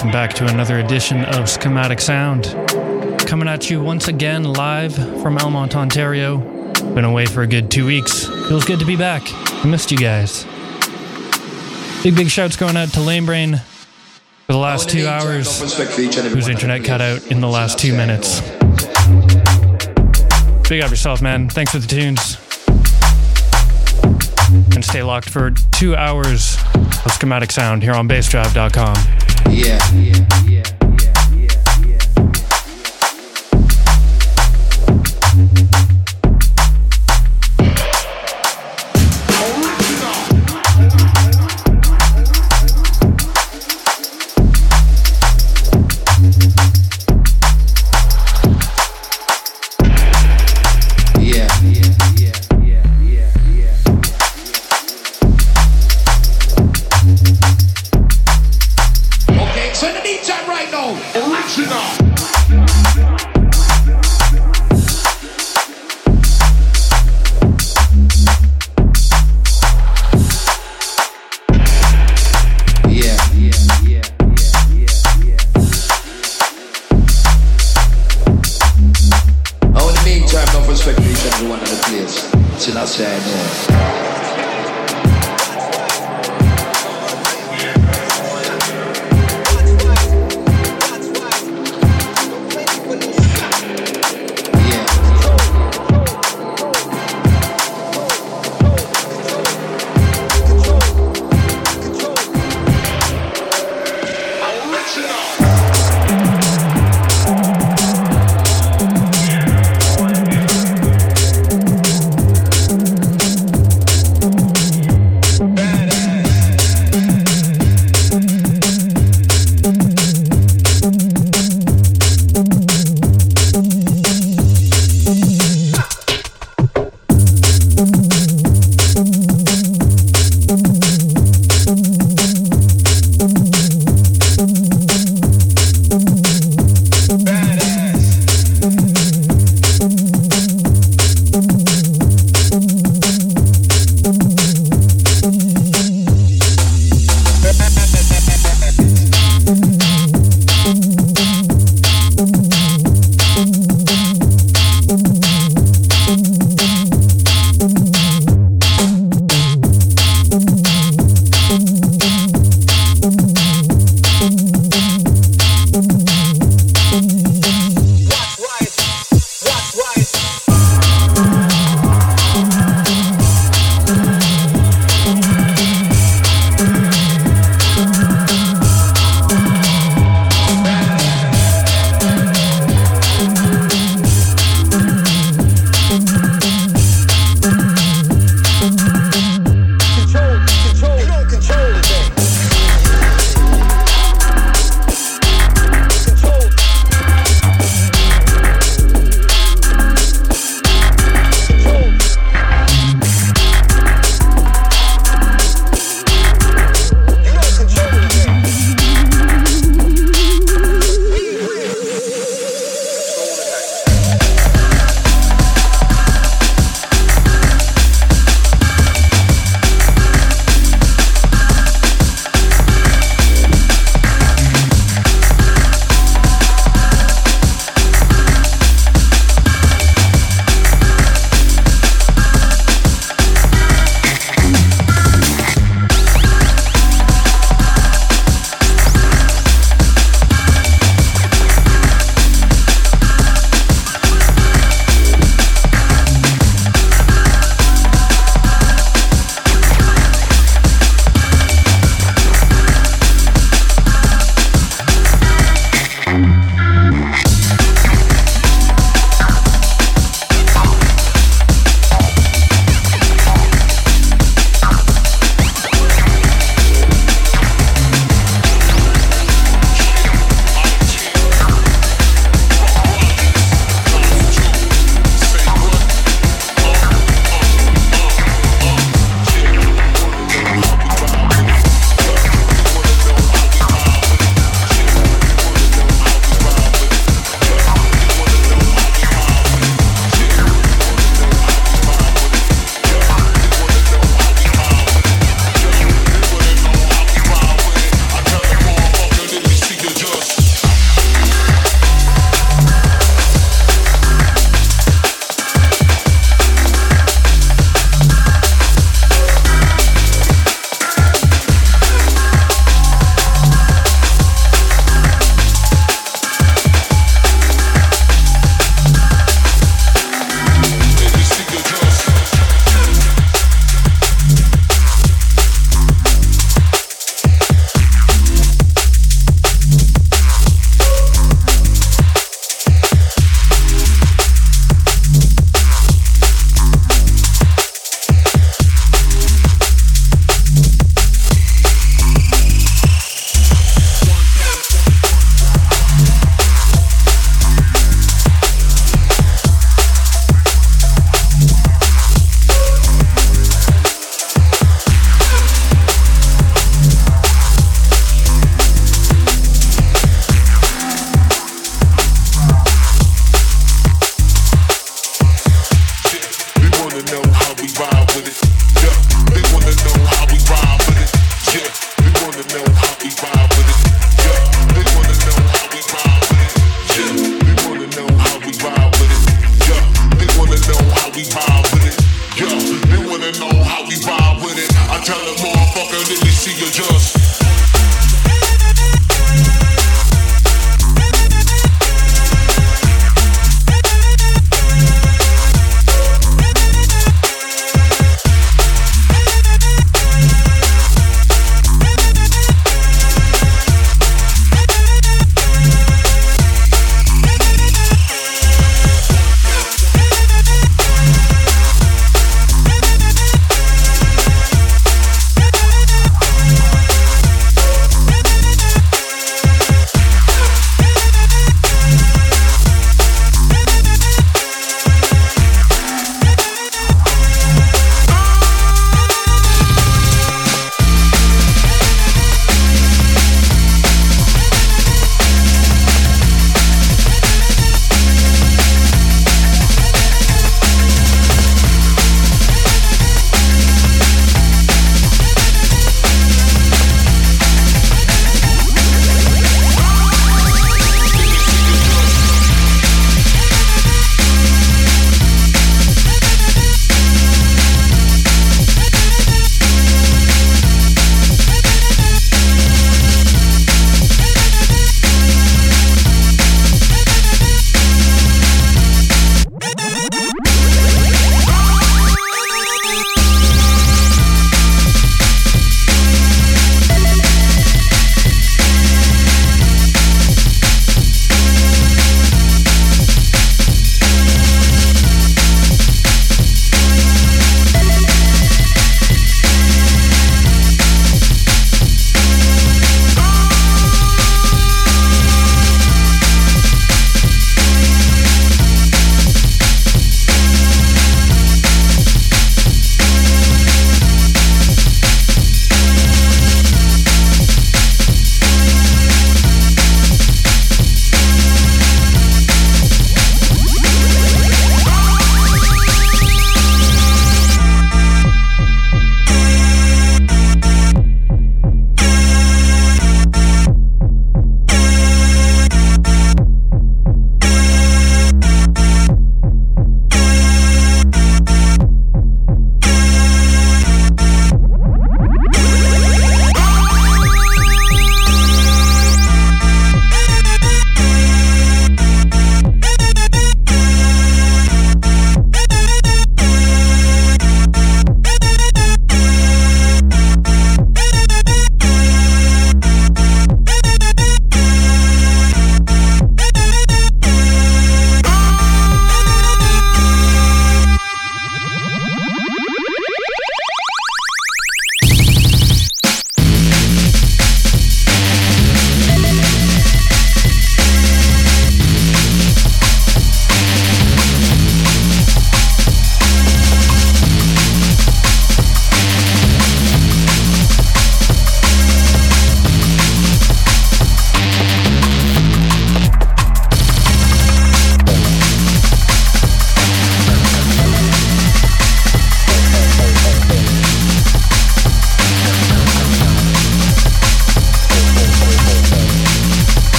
Welcome back to another edition of Schematic Sound. Coming at you once again live from Elmont, Ontario. Been away for a good two weeks. Feels good to be back. I missed you guys. Big, big shouts going out to Lame Brain for the last two hours, whose internet cut out in the last two minutes. Big up yourself, man. Thanks for the tunes. And stay locked for two hours of schematic sound here on bassdrive.com. Yeah, yeah, yeah.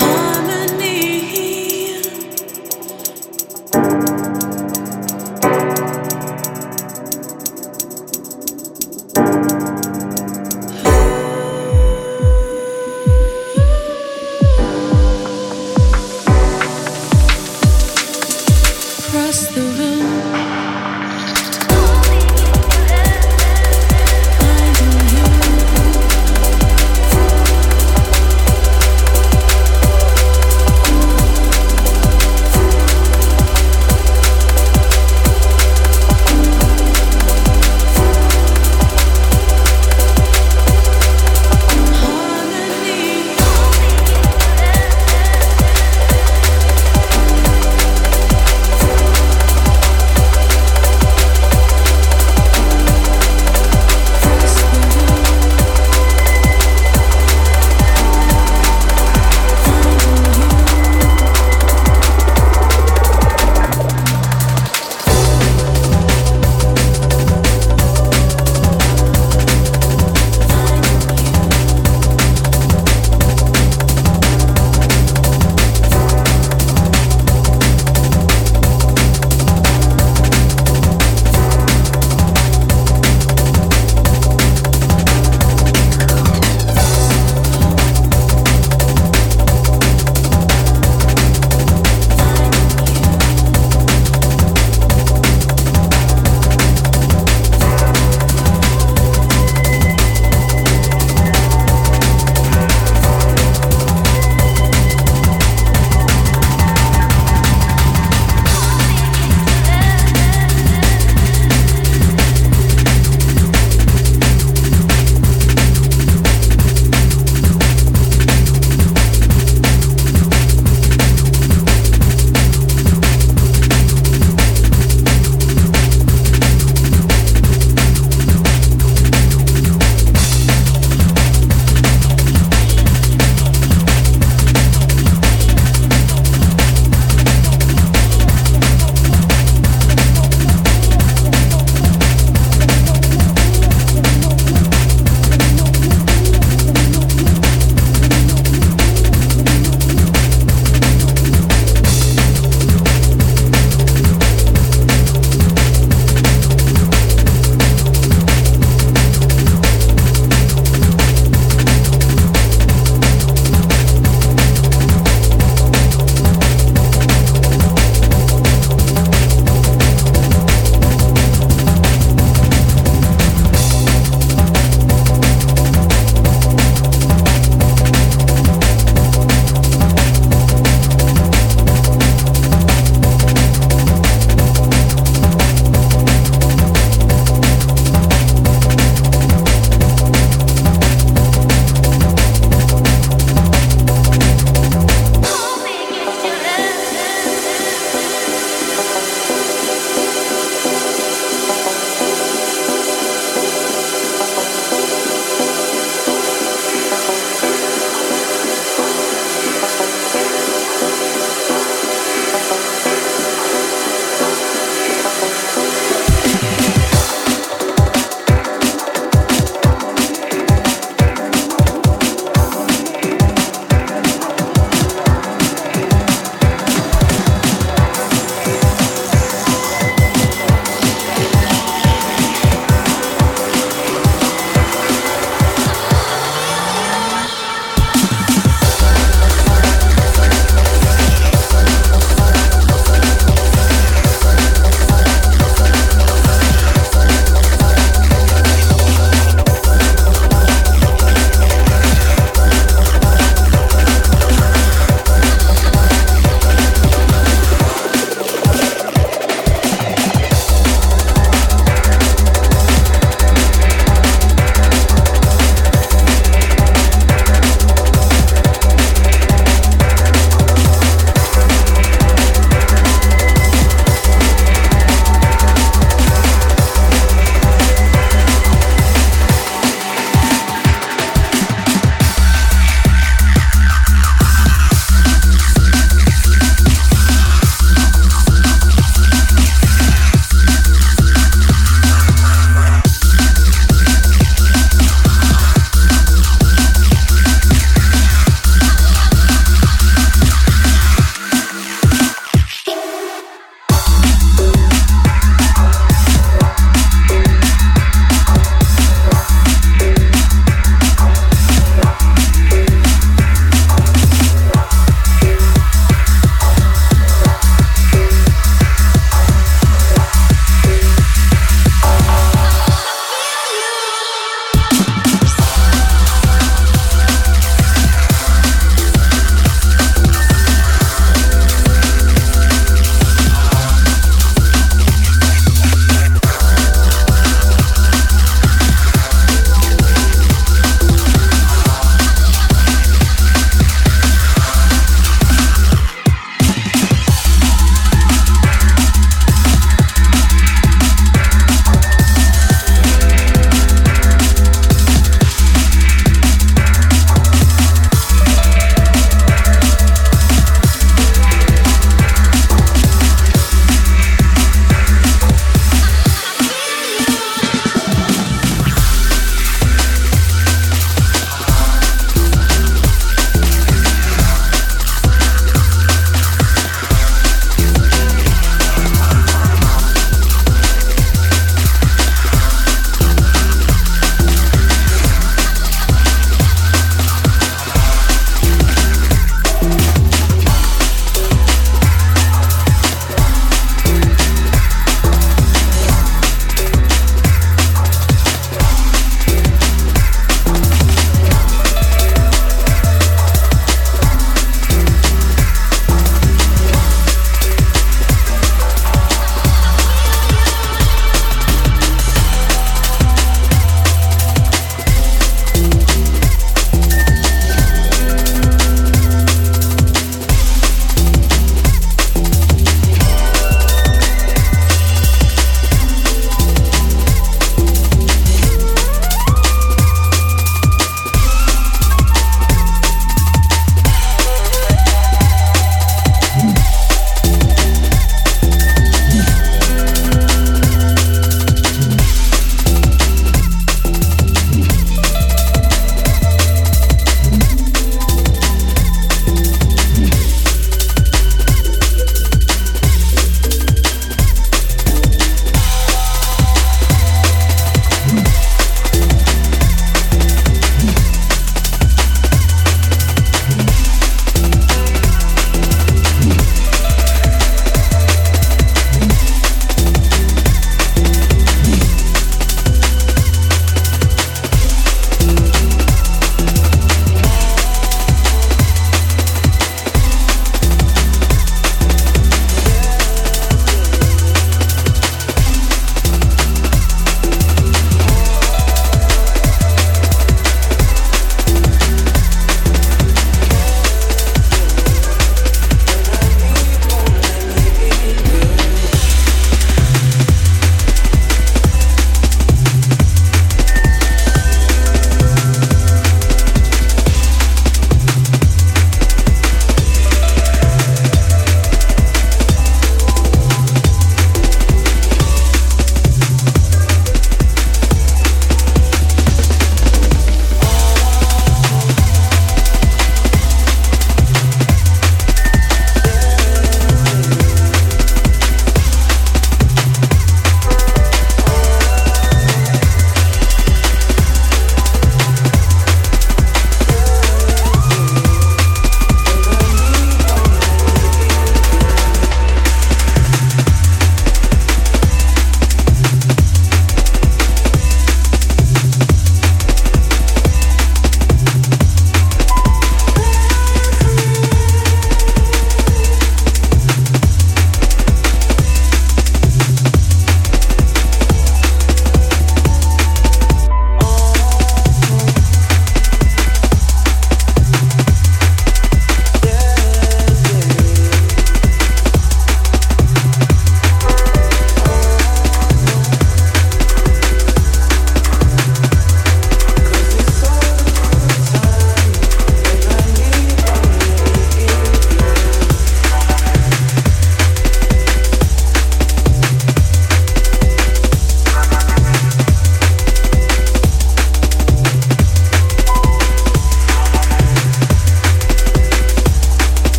high.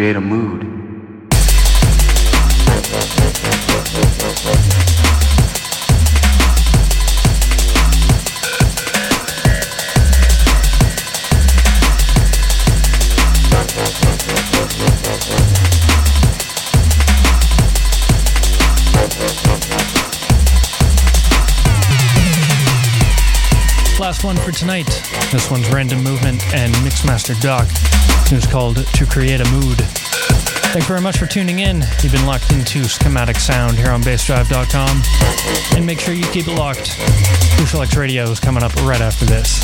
Create a mood. Last one for tonight. This one's Random Movement and Mixmaster Doc. Was called To Create a Mood. Thank you very much for tuning in. You've been locked into Schematic Sound here on BassDrive.com. And make sure you keep it locked. Crucial X Radio is coming up right after this.